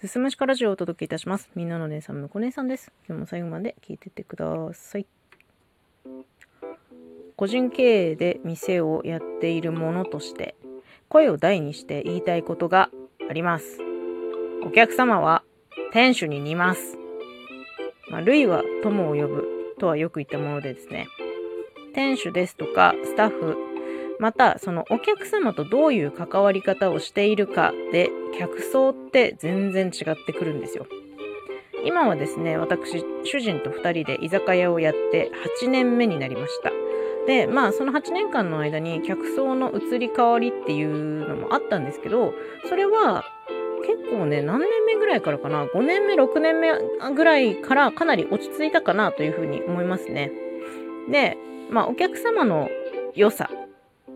すすむしかラジオをお届けいたします。みんなの姉さん、むこ姉さんです。今日も最後まで聞いてってください。個人経営で店をやっているものとして、声を大にして言いたいことがあります。お客様は店主に似ます。まあ、類は友を呼ぶとはよく言ったものでですね、店主ですとかスタッフ、またそのお客様とどういう関わり方をしているかで客層って全然違ってくるんですよ。今はですね、私、主人と2人で居酒屋をやって8年目になりました。で、まあその8年間の間に客層の移り変わりっていうのもあったんですけど、それは結構ね、何年目ぐらいからかな、5年目、6年目ぐらいからかなり落ち着いたかなというふうに思いますね。で、まあお客様の良さ、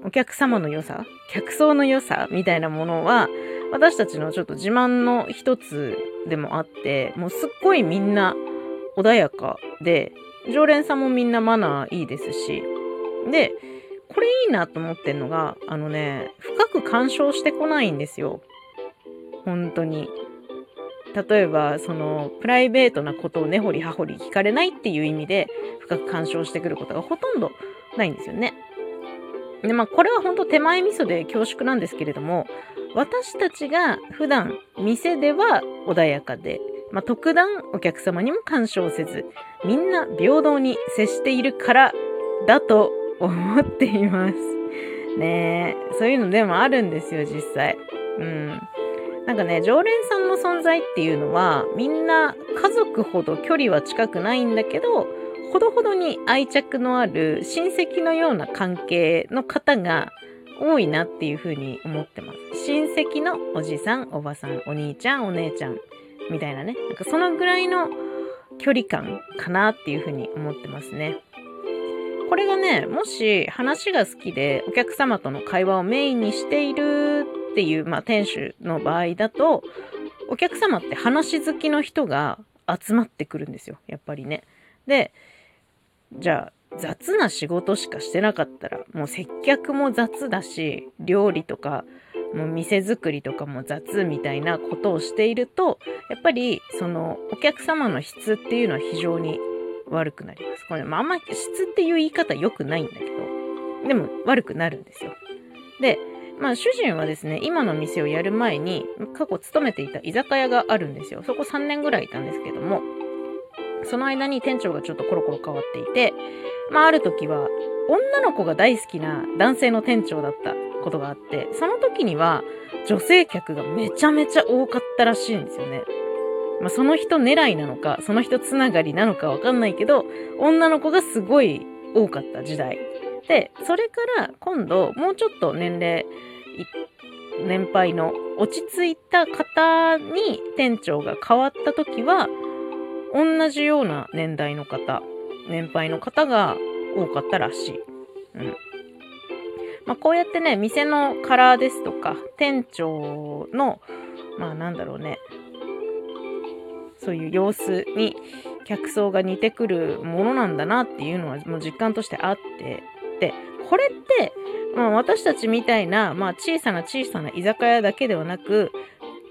お客様の良さ、客層の良さみたいなものは、私たちのちょっと自慢の一つでもあって、もうすっごいみんな穏やかで、常連さんもみんなマナーいいですし、で、これいいなと思ってんのが、あのね、深く干渉してこないんですよ。本当に。例えば、その、プライベートなことを根掘り葉掘り聞かれないっていう意味で、深く干渉してくることがほとんどないんですよね。で、まあ、これは本当手前味噌で恐縮なんですけれども、私たちが普段、店では穏やかで、まあ、特段お客様にも干渉せず、みんな平等に接しているからだと思っています。ねえ、そういうのでもあるんですよ、実際。うん。なんかね、常連さんの存在っていうのは、みんな家族ほど距離は近くないんだけど、ほどほどに愛着のある親戚のような関係の方が多いなっていうふうに思ってます。親戚のおじさん、おばさん、お兄ちゃん、お姉ちゃんみたいなね。なんかそのぐらいの距離感かなっていうふうに思ってますね。これがね、もし話が好きでお客様との会話をメインにしているっていう、まあ店主の場合だと、お客様って話好きの人が集まってくるんですよ。やっぱりね。で、じゃあ雑な仕事しかしてなかったら、もう接客も雑だし、料理とか、もう店作りとかも雑みたいなことをしていると、やっぱりそのお客様の質っていうのは非常に悪くなります。これ、まあ、あんま質っていう言い方良くないんだけど、でも悪くなるんですよ。で、まあ主人はですね、今の店をやる前に過去勤めていた居酒屋があるんですよ。そこ3年ぐらいいたんですけども、その間に店長がちょっとコロコロ変わっていて、まあある時は女の子が大好きな男性の店長だったことがあって、その時には女性客がめちゃめちゃ多かったらしいんですよね。まあ、その人狙いなのか、その人つながりなのかわかんないけど、女の子がすごい多かった時代。で、それから今度、もうちょっと年齢、年配の落ち着いた方に店長が変わった時は、同じような年代の方、年配の方が多かったらしい。うん。まあ、こうやってね、店のカラーですとか、店長の、まあなんだろうね、そういう様子に客層が似てくるものなんだなっていうのはもう実感としてあって、で、これって、まあ、私たちみたいな、まあ、小さな小さな居酒屋だけではなく、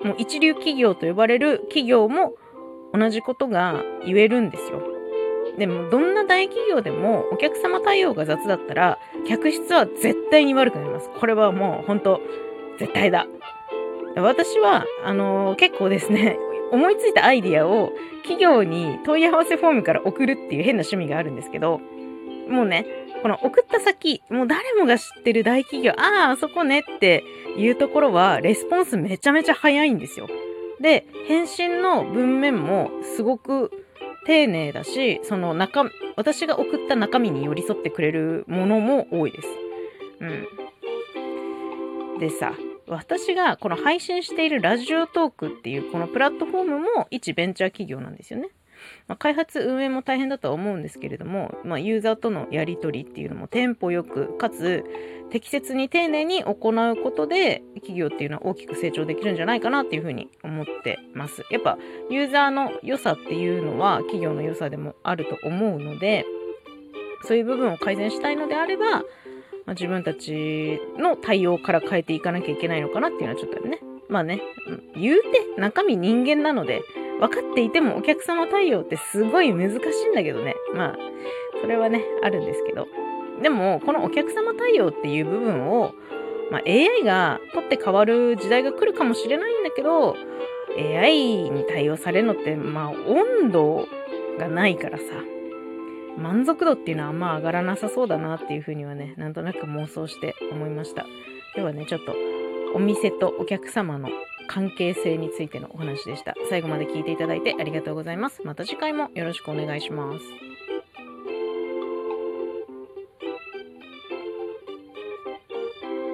もう一流企業と呼ばれる企業も同じことが言えるんですよ。でも、どんな大企業でもお客様対応が雑だったら、客室は絶対に悪くなります。これはもう本当絶対だ。私は、あのー結構ですね、思いついたアイディアを企業に問い合わせフォームから送るっていう変な趣味があるんですけど、もうね、この送った先、もう誰もが知ってる大企業、ああ、あそこねっていうところは、レスポンスめちゃめちゃ早いんですよ。で、返信の文面もすごく丁寧だし、その中、私が送った中身に寄り添ってくれるものも多いです。うん。でさ、私がこの配信しているラジオトークっていうこのプラットフォームも一ベンチャー企業なんですよね。まあ、開発運営も大変だとは思うんですけれども、まあ、ユーザーとのやり取りっていうのもテンポよくかつ適切に丁寧に行うことで企業っていうのは大きく成長できるんじゃないかなっていうふうに思ってます。やっぱユーザーの良さっていうのは企業の良さでもあると思うのでそういう部分を改善したいのであれば、まあ、自分たちの対応から変えていかなきゃいけないのかなっていうのはちょっとねまあね、言うて中身人間なので、分かっていてもお客様対応ってすごい難しいんだけどね。まあ、それはね、あるんですけど。でも、このお客様対応っていう部分を、まあ、AI が取って変わる時代が来るかもしれないんだけど、AI に対応されるのって、まあ、温度がないからさ、満足度っていうのはあんま上がらなさそうだなっていうふうにはね、なんとなく妄想して思いました。今日はね、ちょっとお店とお客様の関係性についてのお話でした。最後まで聞いていただいてありがとうございます。また次回もよろしくお願いします。